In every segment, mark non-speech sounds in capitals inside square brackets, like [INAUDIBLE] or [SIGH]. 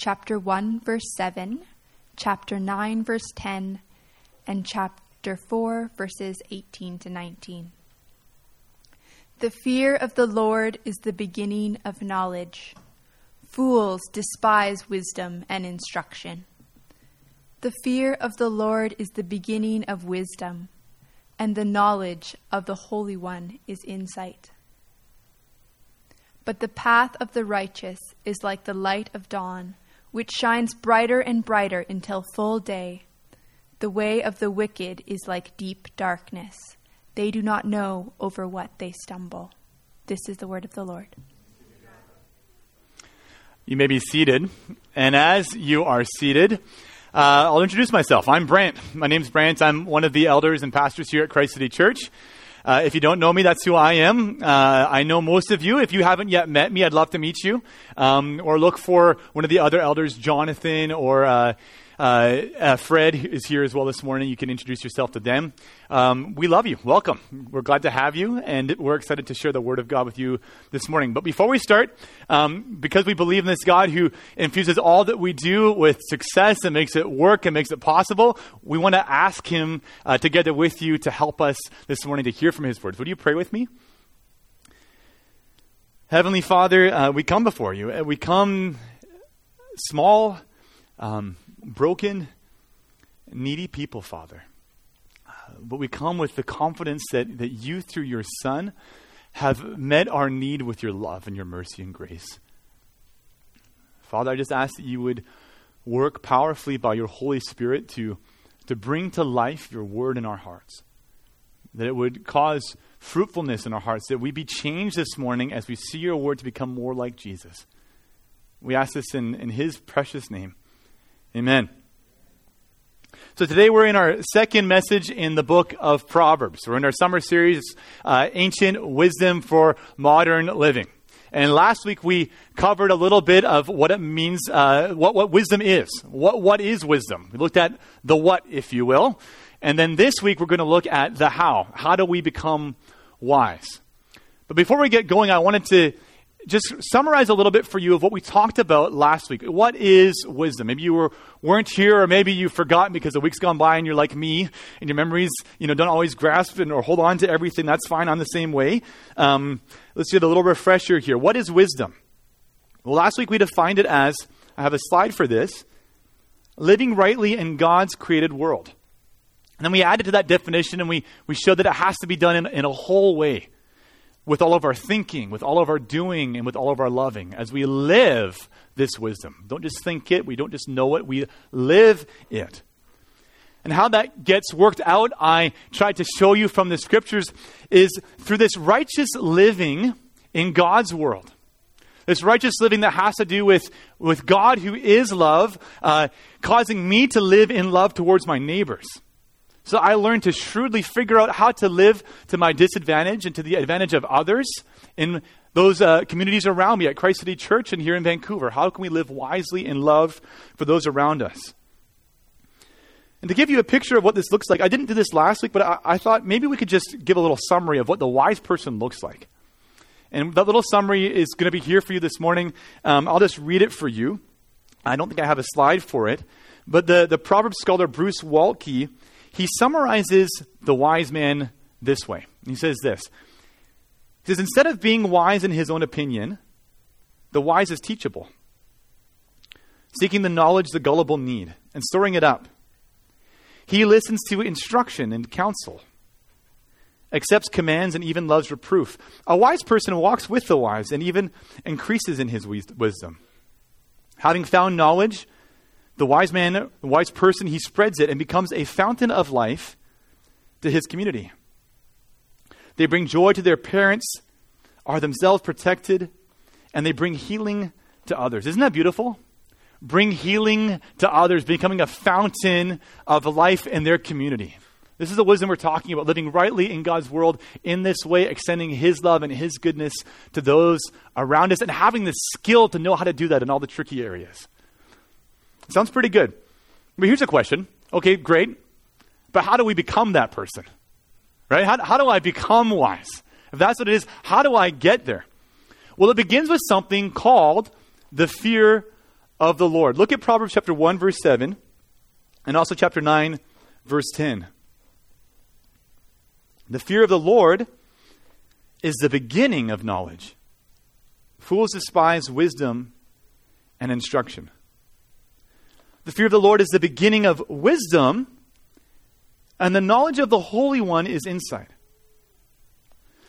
chapter 1, verse 7, chapter 9, verse 10, and chapter 4, verses 18 to 19. The fear of the Lord is the beginning of knowledge. Fools despise wisdom and instruction. The fear of the Lord is the beginning of wisdom, and the knowledge of the Holy One is insight. But the path of the righteous is like the light of dawn, which shines brighter and brighter until full day. The way of the wicked is like deep darkness. They do not know over what they stumble. This is the word of the Lord. You may be seated. And as you are seated, uh, I'll introduce myself. I'm Brant. My name's Brant. I'm one of the elders and pastors here at Christ City Church. Uh, if you don't know me, that's who I am. Uh, I know most of you. If you haven't yet met me, I'd love to meet you. Um, or look for one of the other elders, Jonathan or uh, uh, uh, Fred is here as well this morning. You can introduce yourself to them. Um, we love you. Welcome. We're glad to have you, and we're excited to share the Word of God with you this morning. But before we start, um, because we believe in this God who infuses all that we do with success and makes it work and makes it possible, we want to ask Him uh, together with you to help us this morning to hear from His words. Would you pray with me? Heavenly Father, uh, we come before you. We come small, um, broken, needy people, Father. Uh, but we come with the confidence that, that you, through your Son, have met our need with your love and your mercy and grace. Father, I just ask that you would work powerfully by your Holy Spirit to, to bring to life your word in our hearts. That it would cause fruitfulness in our hearts, that we be changed this morning as we see your word to become more like Jesus. We ask this in, in his precious name. Amen. So today we're in our second message in the book of Proverbs. We're in our summer series, uh, Ancient Wisdom for Modern Living. And last week we covered a little bit of what it means, uh, what, what wisdom is. What, what is wisdom? We looked at the what, if you will. And then this week we're going to look at the how. How do we become wise? But before we get going, I wanted to just summarize a little bit for you of what we talked about last week. What is wisdom? Maybe you were, weren't here, or maybe you've forgotten because the week's gone by and you're like me, and your memories, you know, don't always grasp and, or hold on to everything. That's fine. I'm the same way. Um, let's get a little refresher here. What is wisdom? Well, last week we defined it as I have a slide for this living rightly in God's created world. And then we added to that definition and we, we showed that it has to be done in, in a whole way with all of our thinking, with all of our doing, and with all of our loving as we live this wisdom. Don't just think it, we don't just know it, we live it. And how that gets worked out, I tried to show you from the scriptures, is through this righteous living in God's world. This righteous living that has to do with, with God, who is love, uh, causing me to live in love towards my neighbors. So I learned to shrewdly figure out how to live to my disadvantage and to the advantage of others in those uh, communities around me at Christ City Church and here in Vancouver. How can we live wisely in love for those around us? And to give you a picture of what this looks like, I didn't do this last week, but I, I thought maybe we could just give a little summary of what the wise person looks like. And that little summary is going to be here for you this morning. Um, I'll just read it for you. I don't think I have a slide for it. But the, the Proverbs scholar Bruce Waltke he summarizes the wise man this way. He says this He says, Instead of being wise in his own opinion, the wise is teachable, seeking the knowledge the gullible need, and storing it up. He listens to instruction and counsel, accepts commands, and even loves reproof. A wise person walks with the wise and even increases in his wisdom. Having found knowledge, the wise man, the wise person, he spreads it and becomes a fountain of life to his community. They bring joy to their parents, are themselves protected, and they bring healing to others. Isn't that beautiful? Bring healing to others, becoming a fountain of life in their community. This is the wisdom we're talking about, living rightly in God's world in this way, extending His love and His goodness to those around us, and having the skill to know how to do that in all the tricky areas. Sounds pretty good. But here's a question. Okay, great. But how do we become that person? Right? How, how do I become wise? If that's what it is, how do I get there? Well, it begins with something called the fear of the Lord. Look at Proverbs chapter 1, verse 7, and also chapter 9, verse 10. The fear of the Lord is the beginning of knowledge. Fools despise wisdom and instruction. The fear of the Lord is the beginning of wisdom, and the knowledge of the Holy One is insight.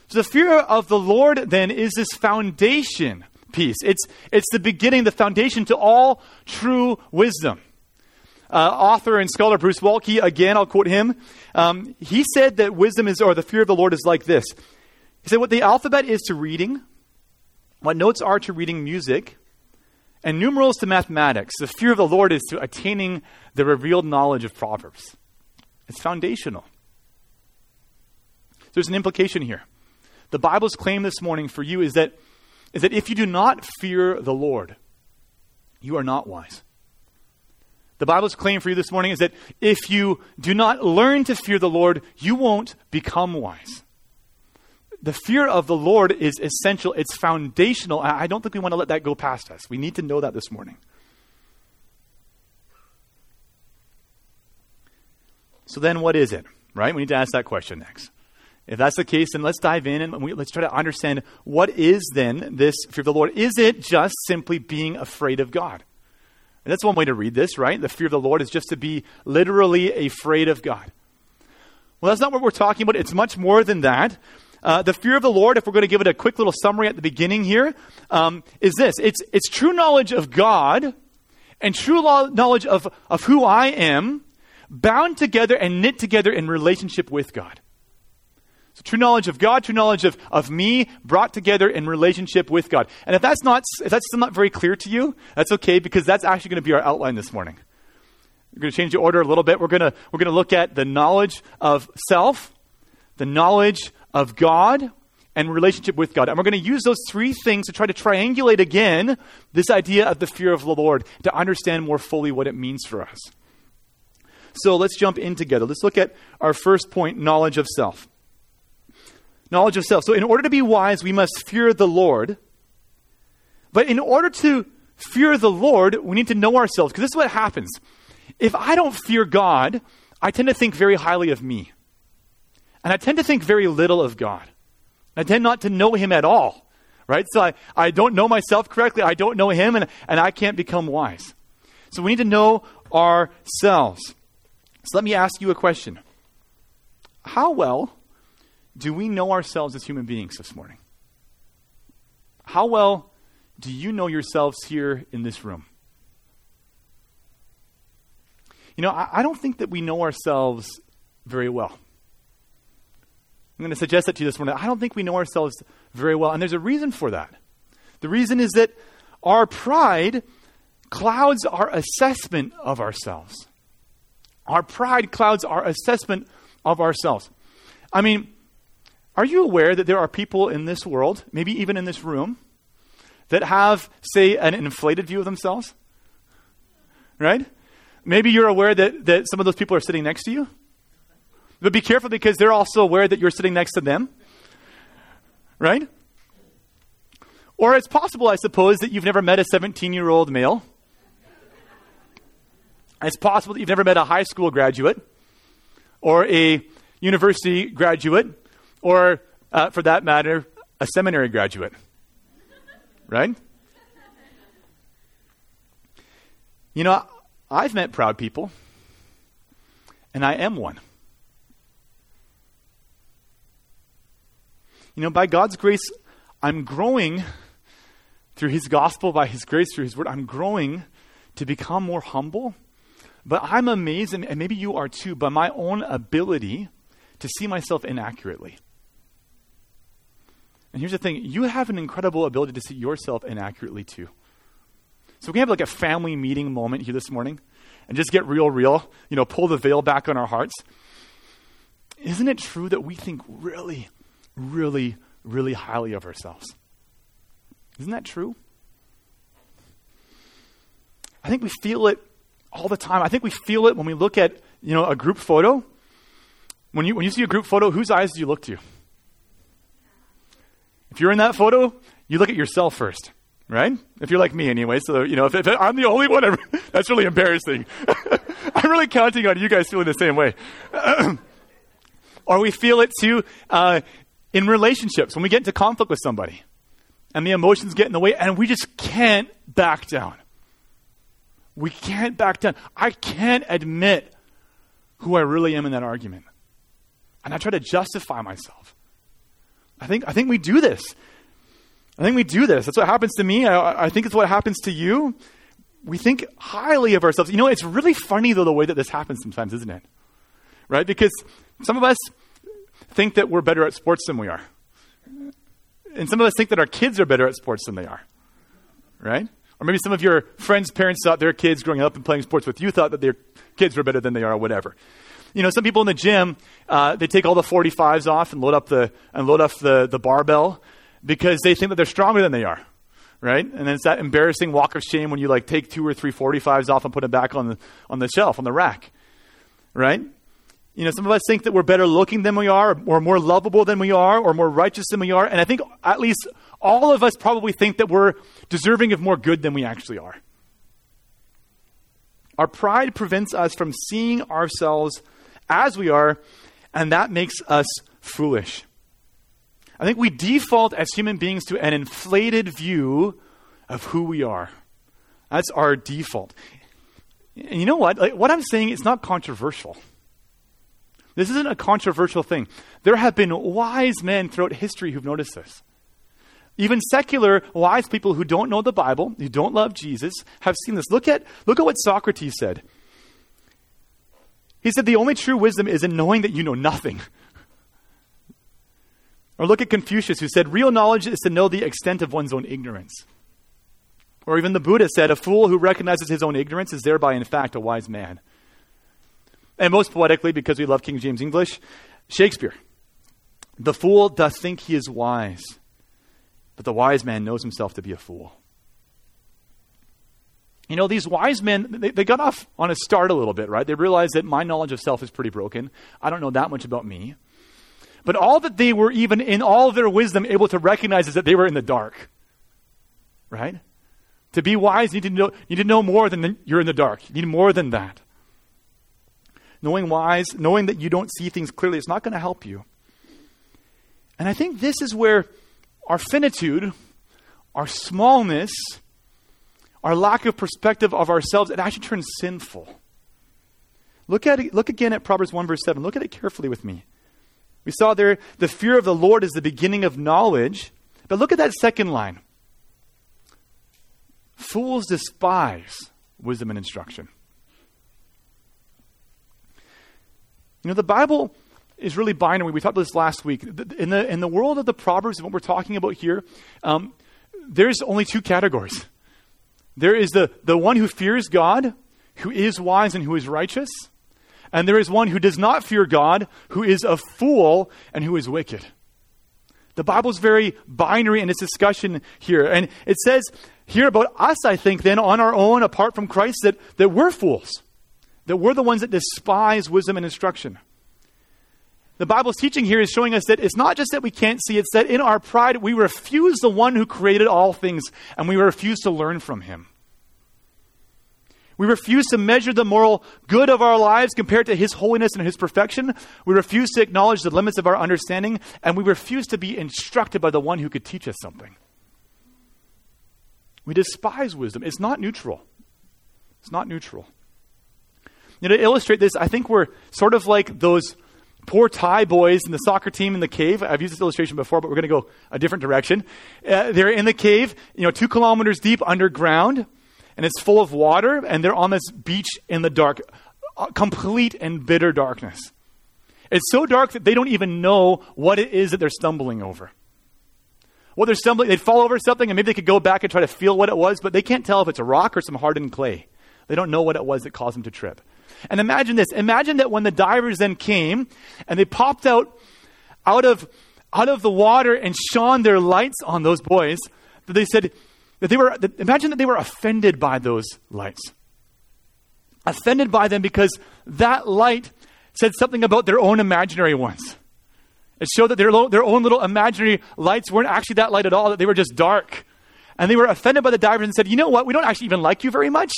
So the fear of the Lord then is this foundation piece. It's, it's the beginning, the foundation to all true wisdom. Uh, author and scholar Bruce Waltke, again, I'll quote him. Um, he said that wisdom is, or the fear of the Lord is like this. He said, what the alphabet is to reading, what notes are to reading music, and numerals to mathematics, the fear of the Lord is to attaining the revealed knowledge of Proverbs. It's foundational. There's an implication here. The Bible's claim this morning for you is that, is that if you do not fear the Lord, you are not wise. The Bible's claim for you this morning is that if you do not learn to fear the Lord, you won't become wise. The fear of the Lord is essential, it's foundational. I don't think we want to let that go past us. We need to know that this morning. So then, what is it? Right? We need to ask that question next. If that's the case, then let's dive in and we, let's try to understand what is then this fear of the Lord. Is it just simply being afraid of God? And that's one way to read this, right? The fear of the Lord is just to be literally afraid of God. Well, that's not what we're talking about. It's much more than that. Uh, the fear of the Lord, if we're going to give it a quick little summary at the beginning here, um, is this it's, it's true knowledge of God and true knowledge of, of who I am, bound together and knit together in relationship with God. So true knowledge of God, true knowledge of, of me, brought together in relationship with God. And if that's not if that's still not very clear to you, that's okay because that's actually going to be our outline this morning. We're going to change the order a little bit. We're going to we're going to look at the knowledge of self, the knowledge of God, and relationship with God. And we're going to use those three things to try to triangulate again this idea of the fear of the Lord to understand more fully what it means for us. So let's jump in together. Let's look at our first point knowledge of self. Knowledge of self. So, in order to be wise, we must fear the Lord. But in order to fear the Lord, we need to know ourselves. Because this is what happens. If I don't fear God, I tend to think very highly of me. And I tend to think very little of God. I tend not to know Him at all. Right? So I, I don't know myself correctly. I don't know Him, and, and I can't become wise. So we need to know ourselves. So let me ask you a question How well do we know ourselves as human beings this morning? How well do you know yourselves here in this room? You know, I, I don't think that we know ourselves very well. I'm going to suggest that to you this morning. I don't think we know ourselves very well, and there's a reason for that. The reason is that our pride clouds our assessment of ourselves. Our pride clouds our assessment of ourselves. I mean, are you aware that there are people in this world, maybe even in this room, that have, say, an inflated view of themselves? Right? Maybe you're aware that, that some of those people are sitting next to you. But be careful because they're also aware that you're sitting next to them. Right? Or it's possible, I suppose, that you've never met a 17 year old male. It's possible that you've never met a high school graduate or a university graduate or, uh, for that matter, a seminary graduate. Right? You know, I've met proud people, and I am one. You know, by God's grace, I'm growing through His gospel, by His grace, through His word, I'm growing to become more humble. But I'm amazed, and maybe you are too, by my own ability to see myself inaccurately. And here's the thing you have an incredible ability to see yourself inaccurately too. So we can have like a family meeting moment here this morning and just get real, real, you know, pull the veil back on our hearts. Isn't it true that we think really, really, really highly of ourselves? Isn't that true? I think we feel it all the time. I think we feel it when we look at, you know, a group photo. When you, when you see a group photo, whose eyes do you look to? If you're in that photo, you look at yourself first, right? If you're like me anyway, so, you know, if, if I'm the only one, [LAUGHS] that's really embarrassing. [LAUGHS] I'm really counting on you guys feeling the same way. [CLEARS THROAT] or we feel it too uh, in relationships when we get into conflict with somebody and the emotions get in the way and we just can't back down. We can't back down. I can't admit who I really am in that argument. And I try to justify myself. I think, I think we do this. I think we do this. That's what happens to me. I, I think it's what happens to you. We think highly of ourselves. You know, it's really funny, though, the way that this happens sometimes, isn't it? Right? Because some of us think that we're better at sports than we are. And some of us think that our kids are better at sports than they are. Right? Or maybe some of your friends' parents thought their kids growing up and playing sports with you thought that their kids were better than they are, or whatever. You know, some people in the gym, uh, they take all the 45s off and load up the, and load up the, the barbell because they think that they're stronger than they are, right? And then it's that embarrassing walk of shame when you like take two or three 45s off and put them back on the, on the shelf, on the rack, right? You know, some of us think that we're better looking than we are, or more lovable than we are, or more righteous than we are. And I think at least all of us probably think that we're deserving of more good than we actually are. Our pride prevents us from seeing ourselves as we are, and that makes us foolish. I think we default as human beings to an inflated view of who we are. That's our default. And you know what? Like, what I'm saying is not controversial. This isn't a controversial thing. There have been wise men throughout history who've noticed this. Even secular wise people who don't know the Bible, who don't love Jesus, have seen this. Look at, look at what Socrates said. He said, The only true wisdom is in knowing that you know nothing. [LAUGHS] Or look at Confucius, who said, Real knowledge is to know the extent of one's own ignorance. Or even the Buddha said, A fool who recognizes his own ignorance is thereby, in fact, a wise man. And most poetically, because we love King James English, Shakespeare. The fool doth think he is wise, but the wise man knows himself to be a fool. You know, these wise men, they, they, got off on a start a little bit, right? They realized that my knowledge of self is pretty broken. I don't know that much about me. But all that they were, even in all their wisdom, able to recognize is that they were in the dark. Right? To be wise, you need to know, you need to know more than the, you're in the dark. You need more than that. Knowing wise, knowing that you don't see things clearly, it's not going to help you. And I think this is where our finitude, our smallness, our lack of perspective of ourselves, it actually turns sinful. Look at look again at Proverbs 1 verse 7. Look at it carefully with me. We saw there the fear of the Lord is the beginning of knowledge. But look at that second line. Fools despise wisdom and instruction. You know, the Bible is really binary. We talked about this last week. In the, in the world of the Proverbs and what we're talking about here, um, there's only two categories. There is the, the one who fears God, who is wise and who is righteous, and there is one who does not fear God, who is a fool and who is wicked. The Bible's very binary in its discussion here. And it says here about us, I think, then on our own, apart from Christ, that, that we're fools, that we're the ones that despise wisdom and instruction. The Bible's teaching here is showing us that it's not just that we can't see, it's that in our pride we refuse the one who created all things and we refuse to learn from him. We refuse to measure the moral good of our lives compared to His holiness and His perfection. We refuse to acknowledge the limits of our understanding, and we refuse to be instructed by the one who could teach us something. We despise wisdom. It's not neutral. It's not neutral. You know, to illustrate this, I think we're sort of like those poor Thai boys in the soccer team in the cave. I've used this illustration before, but we're going to go a different direction. Uh, they're in the cave, you know, two kilometers deep underground and it's full of water, and they're on this beach in the dark, uh, complete and bitter darkness. It's so dark that they don't even know what it is that they're stumbling over. Well, they're stumbling, they'd fall over something, and maybe they could go back and try to feel what it was, but they can't tell if it's a rock or some hardened clay. They don't know what it was that caused them to trip. And imagine this. Imagine that when the divers then came and they popped out out of out of the water and shone their lights on those boys, that they said, that they were, that, imagine that they were offended by those lights. Offended by them because that light said something about their own imaginary ones. It showed that their, their own little imaginary lights weren't actually that light at all, that they were just dark. And they were offended by the divers and said, You know what? We don't actually even like you very much.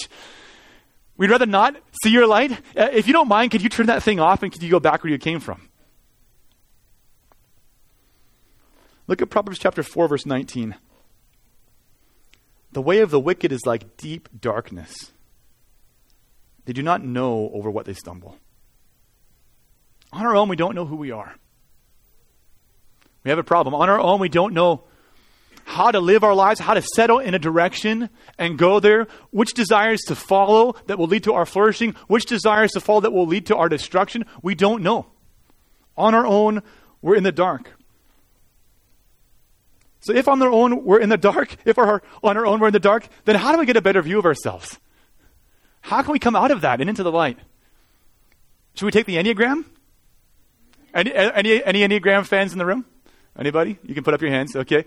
We'd rather not see your light. Uh, if you don't mind, could you turn that thing off and could you go back where you came from? Look at Proverbs chapter 4, verse 19. The way of the wicked is like deep darkness. They do not know over what they stumble. On our own, we don't know who we are. We have a problem. On our own, we don't know how to live our lives, how to settle in a direction and go there, which desires to follow that will lead to our flourishing, which desires to follow that will lead to our destruction. We don't know. On our own, we're in the dark. So if on their own we're in the dark, [LAUGHS] if our, on our own we're in the dark, then how do we get a better view of ourselves? How can we come out of that and into the light? Should we take the Enneagram? Any, any, any Enneagram fans in the room? Anybody? You can put up your hands. Okay.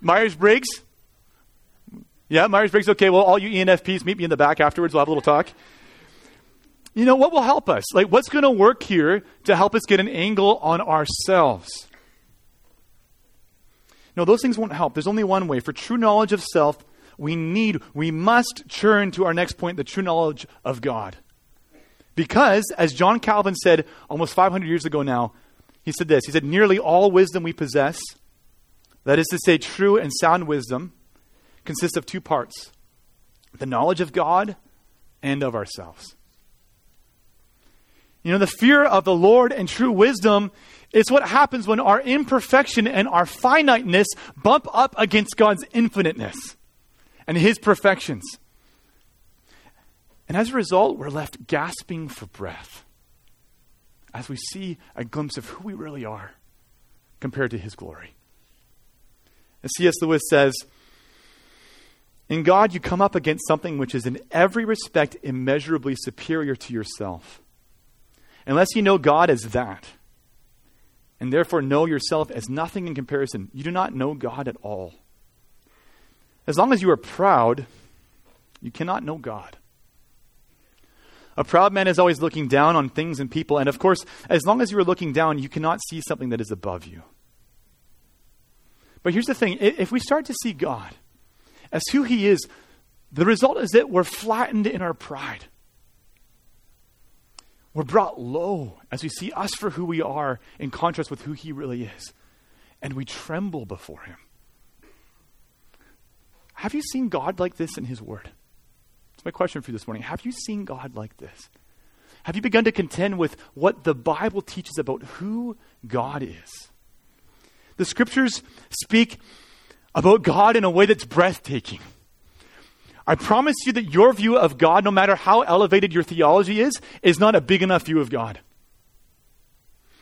Myers Briggs? Yeah, Myers Briggs. Okay, well, all you ENFPs, meet me in the back afterwards. We'll have a little talk. You know, what will help us? Like, what's going to work here to help us get an angle on ourselves? No, those things won't help. There's only one way. For true knowledge of self, we need, we must turn to our next point, the true knowledge of God. Because, as John Calvin said almost 500 years ago now, he said this He said, Nearly all wisdom we possess, that is to say, true and sound wisdom, consists of two parts the knowledge of God and of ourselves. You know, the fear of the Lord and true wisdom is what happens when our imperfection and our finiteness bump up against God's infiniteness and His perfections. And as a result, we're left gasping for breath as we see a glimpse of who we really are compared to His glory. As C.S. Lewis says, in God, you come up against something which is in every respect immeasurably superior to yourself. Unless you know God as that, and therefore know yourself as nothing in comparison, you do not know God at all. As long as you are proud, you cannot know God. A proud man is always looking down on things and people, and of course, as long as you are looking down, you cannot see something that is above you. But here's the thing if we start to see God as who He is, the result is that we're flattened in our pride. We're brought low as we see us for who we are in contrast with who He really is. And we tremble before Him. Have you seen God like this in His Word? That's my question for you this morning. Have you seen God like this? Have you begun to contend with what the Bible teaches about who God is? The scriptures speak about God in a way that's breathtaking. I promise you that your view of God, no matter how elevated your theology is, is not a big enough view of God.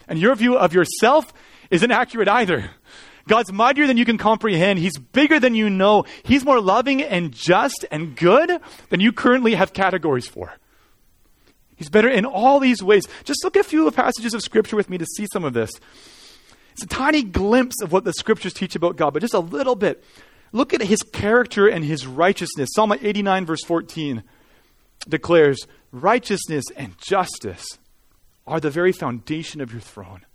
And your view of yourself isn't accurate either. God's mightier than you can comprehend. He's bigger than you know. He's more loving and just and good than you currently have categories for. He's better in all these ways. Just look at a few passages of Scripture with me to see some of this. It's a tiny glimpse of what the Scriptures teach about God, but just a little bit. Look at his character and his righteousness. Psalm 89, verse 14 declares, Righteousness and justice are the very foundation of your throne.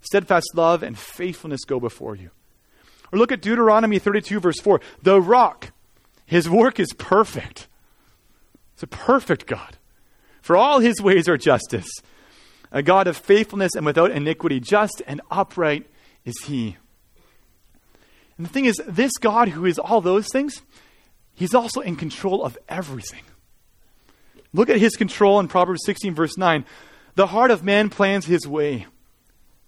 Steadfast love and faithfulness go before you. Or look at Deuteronomy 32, verse 4. The rock, his work is perfect. It's a perfect God. For all his ways are justice. A God of faithfulness and without iniquity, just and upright is he. And the thing is, this God who is all those things, he's also in control of everything. Look at his control in Proverbs 16, verse 9. The heart of man plans his way,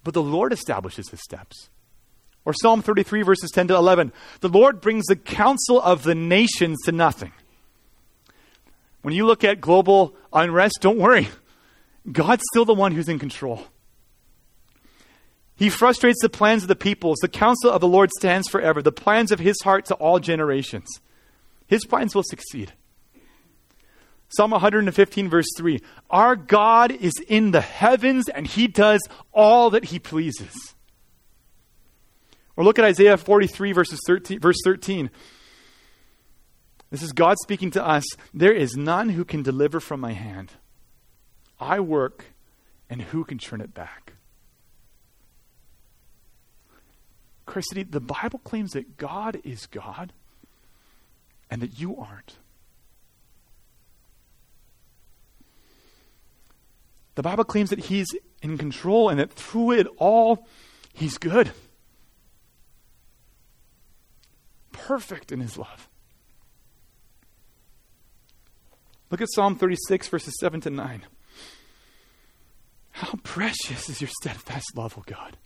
but the Lord establishes his steps. Or Psalm 33, verses 10 to 11. The Lord brings the counsel of the nations to nothing. When you look at global unrest, don't worry. God's still the one who's in control. He frustrates the plans of the peoples. The counsel of the Lord stands forever, the plans of his heart to all generations. His plans will succeed. Psalm 115, verse 3 Our God is in the heavens and he does all that he pleases. Or look at Isaiah 43, verses 13, verse 13. This is God speaking to us. There is none who can deliver from my hand. I work, and who can turn it back? Christ City, the Bible claims that God is God, and that you aren't. The Bible claims that He's in control and that through it all, He's good. Perfect in His love. Look at Psalm 36, verses 7 to 9. How precious is your steadfast love, O God.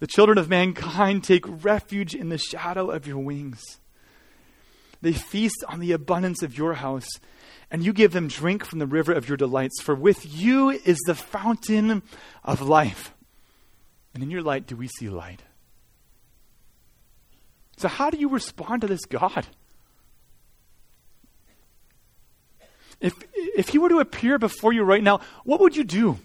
The children of mankind take refuge in the shadow of your wings. They feast on the abundance of your house, and you give them drink from the river of your delights. For with you is the fountain of life. And in your light do we see light. So, how do you respond to this God? If, if he were to appear before you right now, what would you do?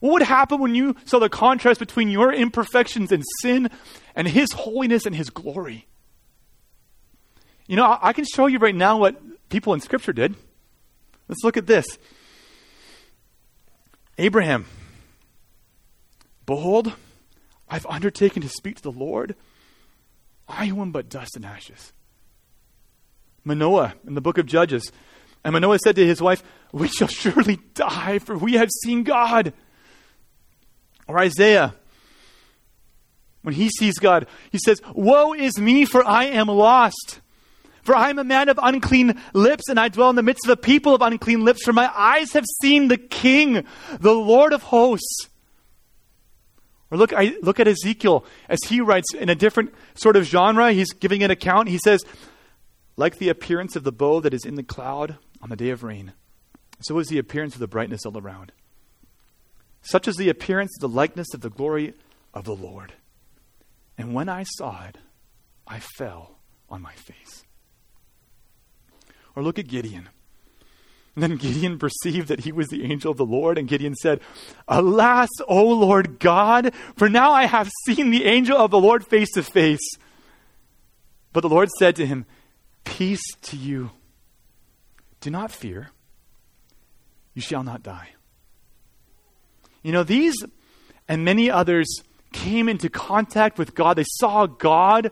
What would happen when you saw the contrast between your imperfections and sin and his holiness and his glory? You know, I, I can show you right now what people in Scripture did. Let's look at this. Abraham, behold, I've undertaken to speak to the Lord. I am but dust and ashes. Manoah in the book of Judges. And Manoah said to his wife, We shall surely die, for we have seen God. Or Isaiah, when he sees God, he says, Woe is me, for I am lost. For I am a man of unclean lips, and I dwell in the midst of a people of unclean lips, for my eyes have seen the King, the Lord of hosts. Or look, I, look at Ezekiel as he writes in a different sort of genre. He's giving an account. He says, like the appearance of the bow that is in the cloud on the day of rain, so is the appearance of the brightness all around. Such is the appearance the likeness of the glory of the Lord. And when I saw it, I fell on my face. Or look at Gideon. And then Gideon perceived that he was the angel of the Lord, and Gideon said, Alas, O Lord God, for now I have seen the angel of the Lord face to face. But the Lord said to him, Peace to you. Do not fear. You shall not die. You know, these and many others came into contact with God. They saw God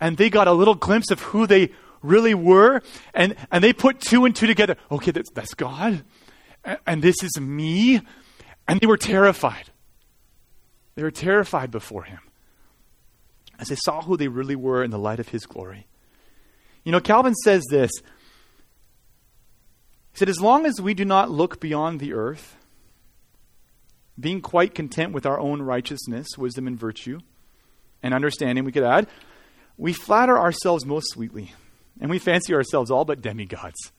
and they got a little glimpse of who they really were. And, and they put two and two together. Okay, that's, that's God. And, and this is me. And they were terrified. They were terrified before him as they saw who they really were in the light of his glory. You know, Calvin says this. He said, As long as we do not look beyond the earth, being quite content with our own righteousness, wisdom, and virtue, and understanding, we could add, we flatter ourselves most sweetly, and we fancy ourselves all but demigods.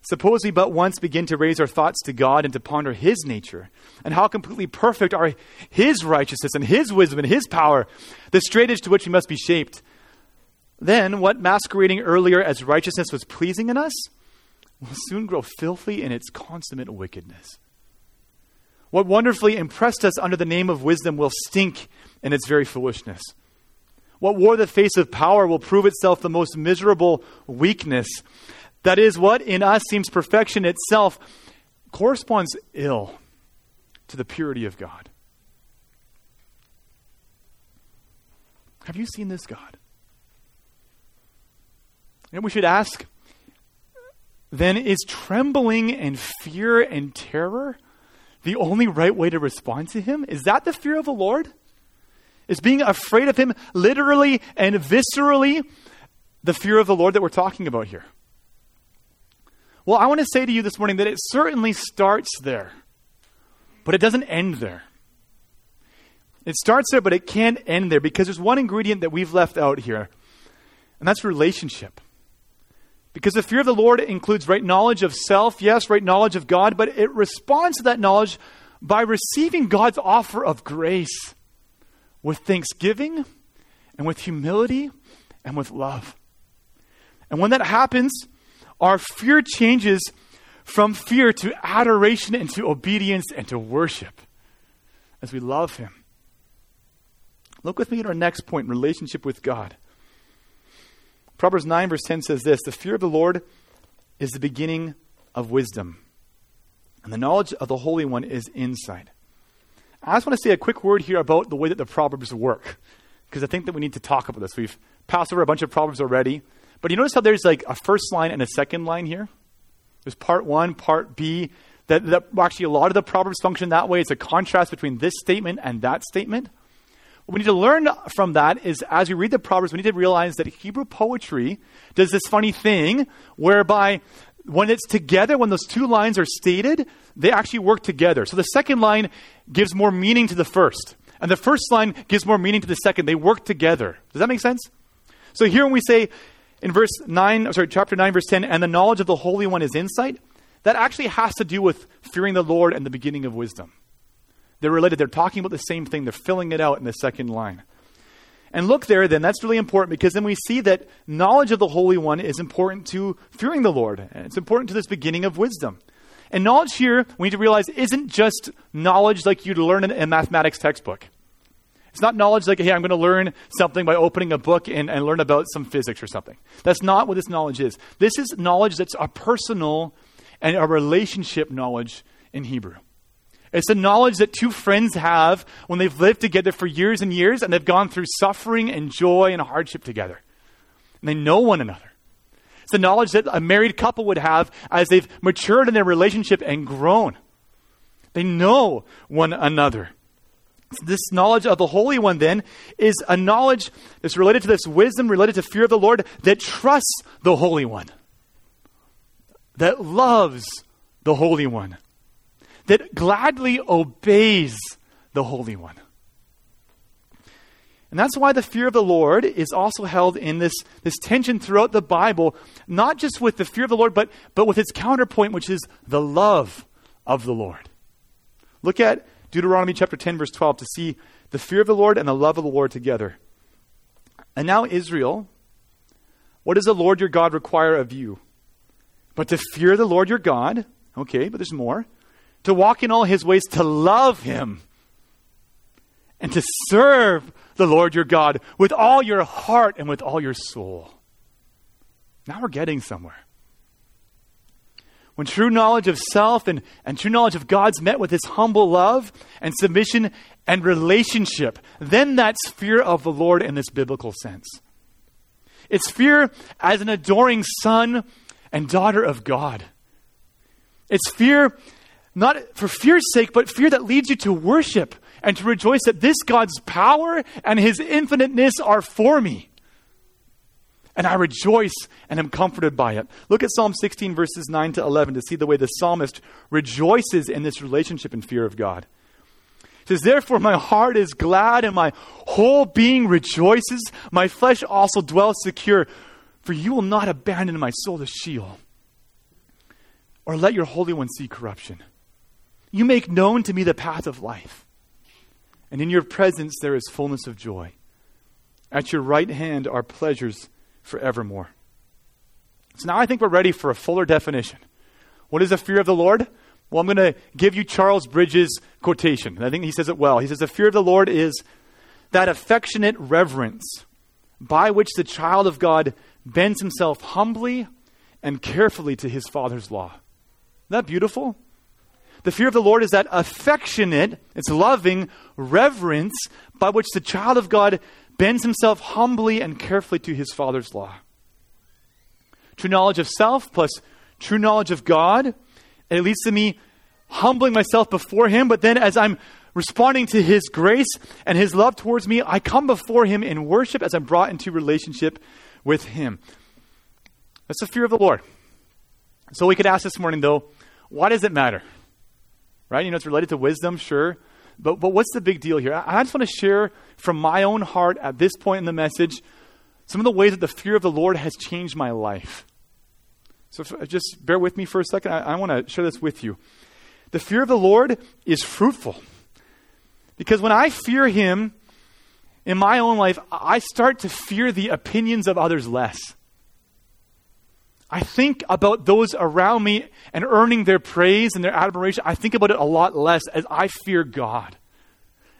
Suppose we but once begin to raise our thoughts to God and to ponder His nature, and how completely perfect are His righteousness and His wisdom and His power, the straightest to which we must be shaped. Then, what masquerading earlier as righteousness was pleasing in us will soon grow filthy in its consummate wickedness. What wonderfully impressed us under the name of wisdom will stink in its very foolishness. What wore the face of power will prove itself the most miserable weakness. That is, what in us seems perfection itself corresponds ill to the purity of God. Have you seen this God? And we should ask then is trembling and fear and terror the only right way to respond to him? Is that the fear of the Lord? Is being afraid of him literally and viscerally the fear of the Lord that we're talking about here? Well, I want to say to you this morning that it certainly starts there, but it doesn't end there. It starts there, but it can't end there because there's one ingredient that we've left out here, and that's relationship. Because the fear of the Lord includes right knowledge of self, yes, right knowledge of God, but it responds to that knowledge by receiving God's offer of grace with thanksgiving and with humility and with love. And when that happens, our fear changes from fear to adoration and to obedience and to worship as we love Him. Look with me at our next point relationship with God. Proverbs 9, verse 10 says this The fear of the Lord is the beginning of wisdom, and the knowledge of the Holy One is insight. I just want to say a quick word here about the way that the Proverbs work. because I think that we need to talk about this. We've passed over a bunch of Proverbs already. But you notice how there's like a first line and a second line here? There's part one, part B. That, that actually a lot of the Proverbs function that way. It's a contrast between this statement and that statement. What we need to learn from that is as we read the Proverbs, we need to realize that Hebrew poetry does this funny thing whereby when it's together, when those two lines are stated, they actually work together. So the second line gives more meaning to the first, and the first line gives more meaning to the second. They work together. Does that make sense? So here when we say in verse 9, sorry, chapter 9, verse 10, and the knowledge of the Holy One is insight, that actually has to do with fearing the Lord and the beginning of wisdom. They're related. They're talking about the same thing. They're filling it out in the second line. And look there, then, that's really important because then we see that knowledge of the Holy One is important to fearing the Lord. And it's important to this beginning of wisdom. And knowledge here, we need to realize, isn't just knowledge like you'd learn in a mathematics textbook. It's not knowledge like, hey, I'm going to learn something by opening a book and, and learn about some physics or something. That's not what this knowledge is. This is knowledge that's a personal and a relationship knowledge in Hebrew. It's the knowledge that two friends have when they've lived together for years and years and they've gone through suffering and joy and hardship together. And they know one another. It's the knowledge that a married couple would have as they've matured in their relationship and grown. They know one another. This knowledge of the Holy One, then, is a knowledge that's related to this wisdom, related to fear of the Lord, that trusts the Holy One, that loves the Holy One, that gladly obeys the Holy One. And that's why the fear of the Lord is also held in this, this tension throughout the Bible, not just with the fear of the Lord, but, but with its counterpoint, which is the love of the Lord. Look at Deuteronomy chapter 10, verse 12, to see the fear of the Lord and the love of the Lord together. And now, Israel, what does the Lord your God require of you? But to fear the Lord your God, okay, but there's more, to walk in all his ways, to love him, and to serve the Lord your God with all your heart and with all your soul. Now we're getting somewhere. When true knowledge of self and, and true knowledge of God's met with his humble love and submission and relationship, then that's fear of the Lord in this biblical sense. It's fear as an adoring son and daughter of God. It's fear not for fear's sake, but fear that leads you to worship and to rejoice that this God's power and his infiniteness are for me and I rejoice and am comforted by it. Look at Psalm 16, verses 9 to 11 to see the way the psalmist rejoices in this relationship and fear of God. It says, Therefore, my heart is glad and my whole being rejoices. My flesh also dwells secure, for you will not abandon my soul to Sheol or let your Holy One see corruption. You make known to me the path of life, and in your presence there is fullness of joy. At your right hand are pleasures forevermore. So now I think we're ready for a fuller definition. What is the fear of the Lord? Well, I'm going to give you Charles Bridges' quotation. I think he says it well. He says, The fear of the Lord is that affectionate reverence by which the child of God bends himself humbly and carefully to his Father's law. Isn't that beautiful? The fear of the Lord is that affectionate, it's loving reverence by which the child of God bends himself humbly and carefully to his Father's law. True knowledge of self plus true knowledge of God. It leads to me humbling myself before him, but then as I'm responding to his grace and his love towards me, I come before him in worship as I'm brought into relationship with him. That's the fear of the Lord. So we could ask this morning, though, why does it matter? Right? You know, it's related to wisdom, sure. But, but what's the big deal here? I, I just want to share from my own heart at this point in the message some of the ways that the fear of the Lord has changed my life. So if, uh, just bear with me for a second. I, I want to share this with you. The fear of the Lord is fruitful. Because when I fear Him in my own life, I start to fear the opinions of others less. I think about those around me and earning their praise and their admiration. I think about it a lot less as I fear God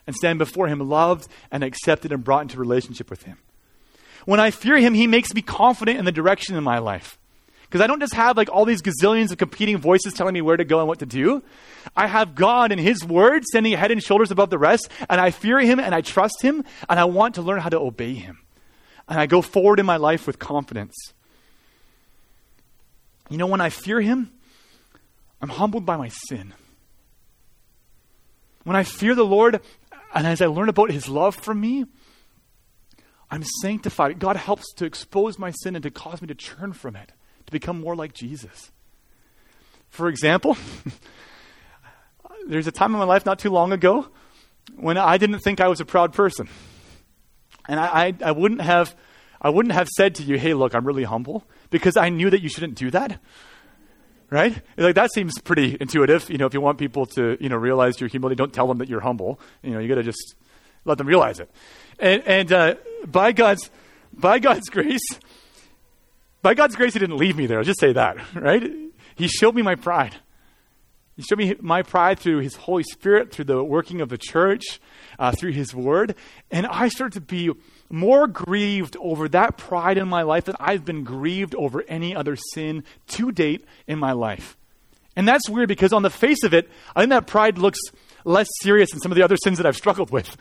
and stand before Him loved and accepted and brought into relationship with Him. When I fear Him, He makes me confident in the direction in my life. Because I don't just have like all these gazillions of competing voices telling me where to go and what to do. I have God and His Word standing head and shoulders above the rest, and I fear Him and I trust Him, and I want to learn how to obey Him. And I go forward in my life with confidence. You know, when I fear Him, I'm humbled by my sin. When I fear the Lord, and as I learn about His love for me, I'm sanctified. God helps to expose my sin and to cause me to turn from it to become more like Jesus. For example, [LAUGHS] there's a time in my life not too long ago when I didn't think I was a proud person. And I, I, I, wouldn't have I wouldn't have said to you, hey, look, I'm really humble, because I knew that you shouldn't do that. Right? Like that seems pretty intuitive. You know, if you want people to, you know, realize your humility, don't tell them that you're humble. You know, you gotta just let them realize it. And, and uh, by God's by God's [LAUGHS] grace, by God's grace, He didn't leave me there. I'll just say that, right? He showed me my pride. He showed me my pride through His Holy Spirit, through the working of the church, uh, through His Word. And I started to be more grieved over that pride in my life than I've been grieved over any other sin to date in my life. And that's weird because, on the face of it, I think that pride looks less serious than some of the other sins that I've struggled with.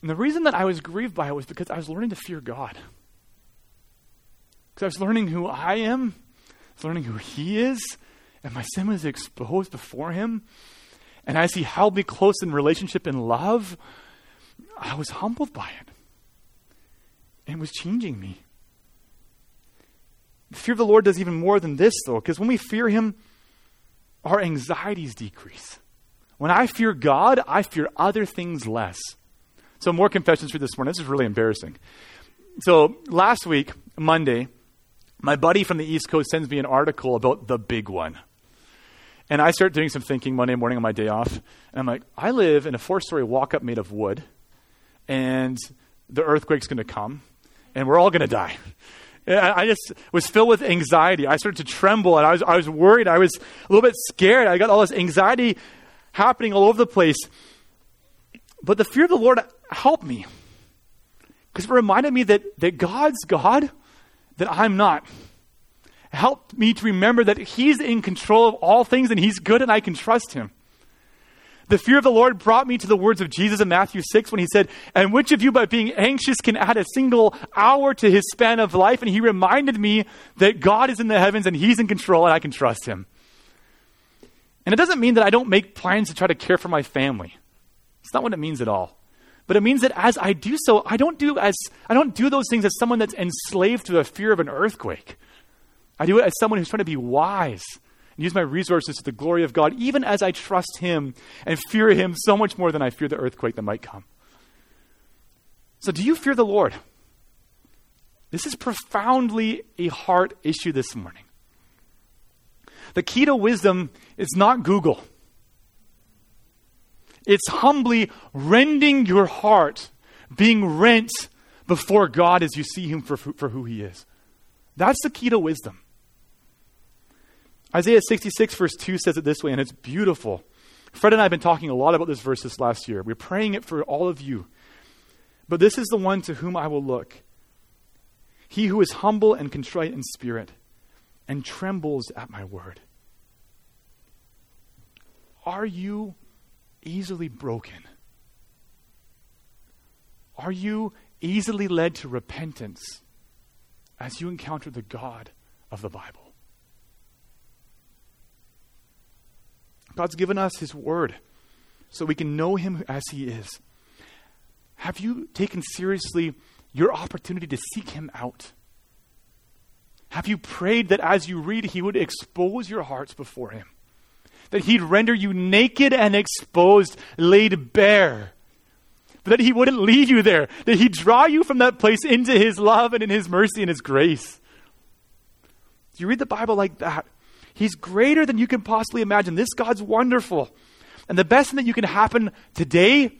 And the reason that I was grieved by it was because I was learning to fear God. Because I was learning who I am, I was learning who He is, and my sin was exposed before Him. And as He held me close in relationship and love, I was humbled by it. It was changing me. The fear of the Lord does even more than this, though, because when we fear Him, our anxieties decrease. When I fear God, I fear other things less. So, more confessions for this morning. This is really embarrassing. So, last week, Monday, my buddy from the East Coast sends me an article about the big one. And I start doing some thinking Monday morning on my day off. And I'm like, I live in a four story walk up made of wood, and the earthquake's going to come, and we're all going to die. I just was filled with anxiety. I started to tremble, and I was, I was worried. I was a little bit scared. I got all this anxiety happening all over the place. But the fear of the Lord helped me because it reminded me that, that God's God that I'm not. Helped me to remember that He's in control of all things and He's good and I can trust Him. The fear of the Lord brought me to the words of Jesus in Matthew 6 when he said, And which of you, by being anxious, can add a single hour to his span of life? And he reminded me that God is in the heavens and he's in control and I can trust him. And it doesn't mean that I don't make plans to try to care for my family. It's not what it means at all. But it means that as I do so, I don't do as I don't do those things as someone that's enslaved to the fear of an earthquake. I do it as someone who's trying to be wise and use my resources to the glory of God, even as I trust Him and fear Him so much more than I fear the earthquake that might come. So, do you fear the Lord? This is profoundly a heart issue this morning. The key to wisdom is not Google. It's humbly rending your heart, being rent before God as you see Him for, for who He is. That's the key to wisdom. Isaiah 66, verse 2 says it this way, and it's beautiful. Fred and I have been talking a lot about this verse this last year. We're praying it for all of you. But this is the one to whom I will look. He who is humble and contrite in spirit and trembles at my word. Are you easily broken? Are you easily led to repentance as you encounter the God of the Bible? God's given us His Word so we can know Him as He is. Have you taken seriously your opportunity to seek Him out? Have you prayed that as you read, He would expose your hearts before Him? that he'd render you naked and exposed, laid bare. That he wouldn't leave you there, that he'd draw you from that place into his love and in his mercy and his grace. Do you read the Bible like that? He's greater than you can possibly imagine. This God's wonderful. And the best thing that you can happen today,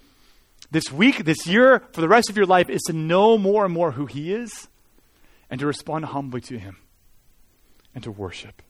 this week, this year, for the rest of your life is to know more and more who He is and to respond humbly to Him and to worship.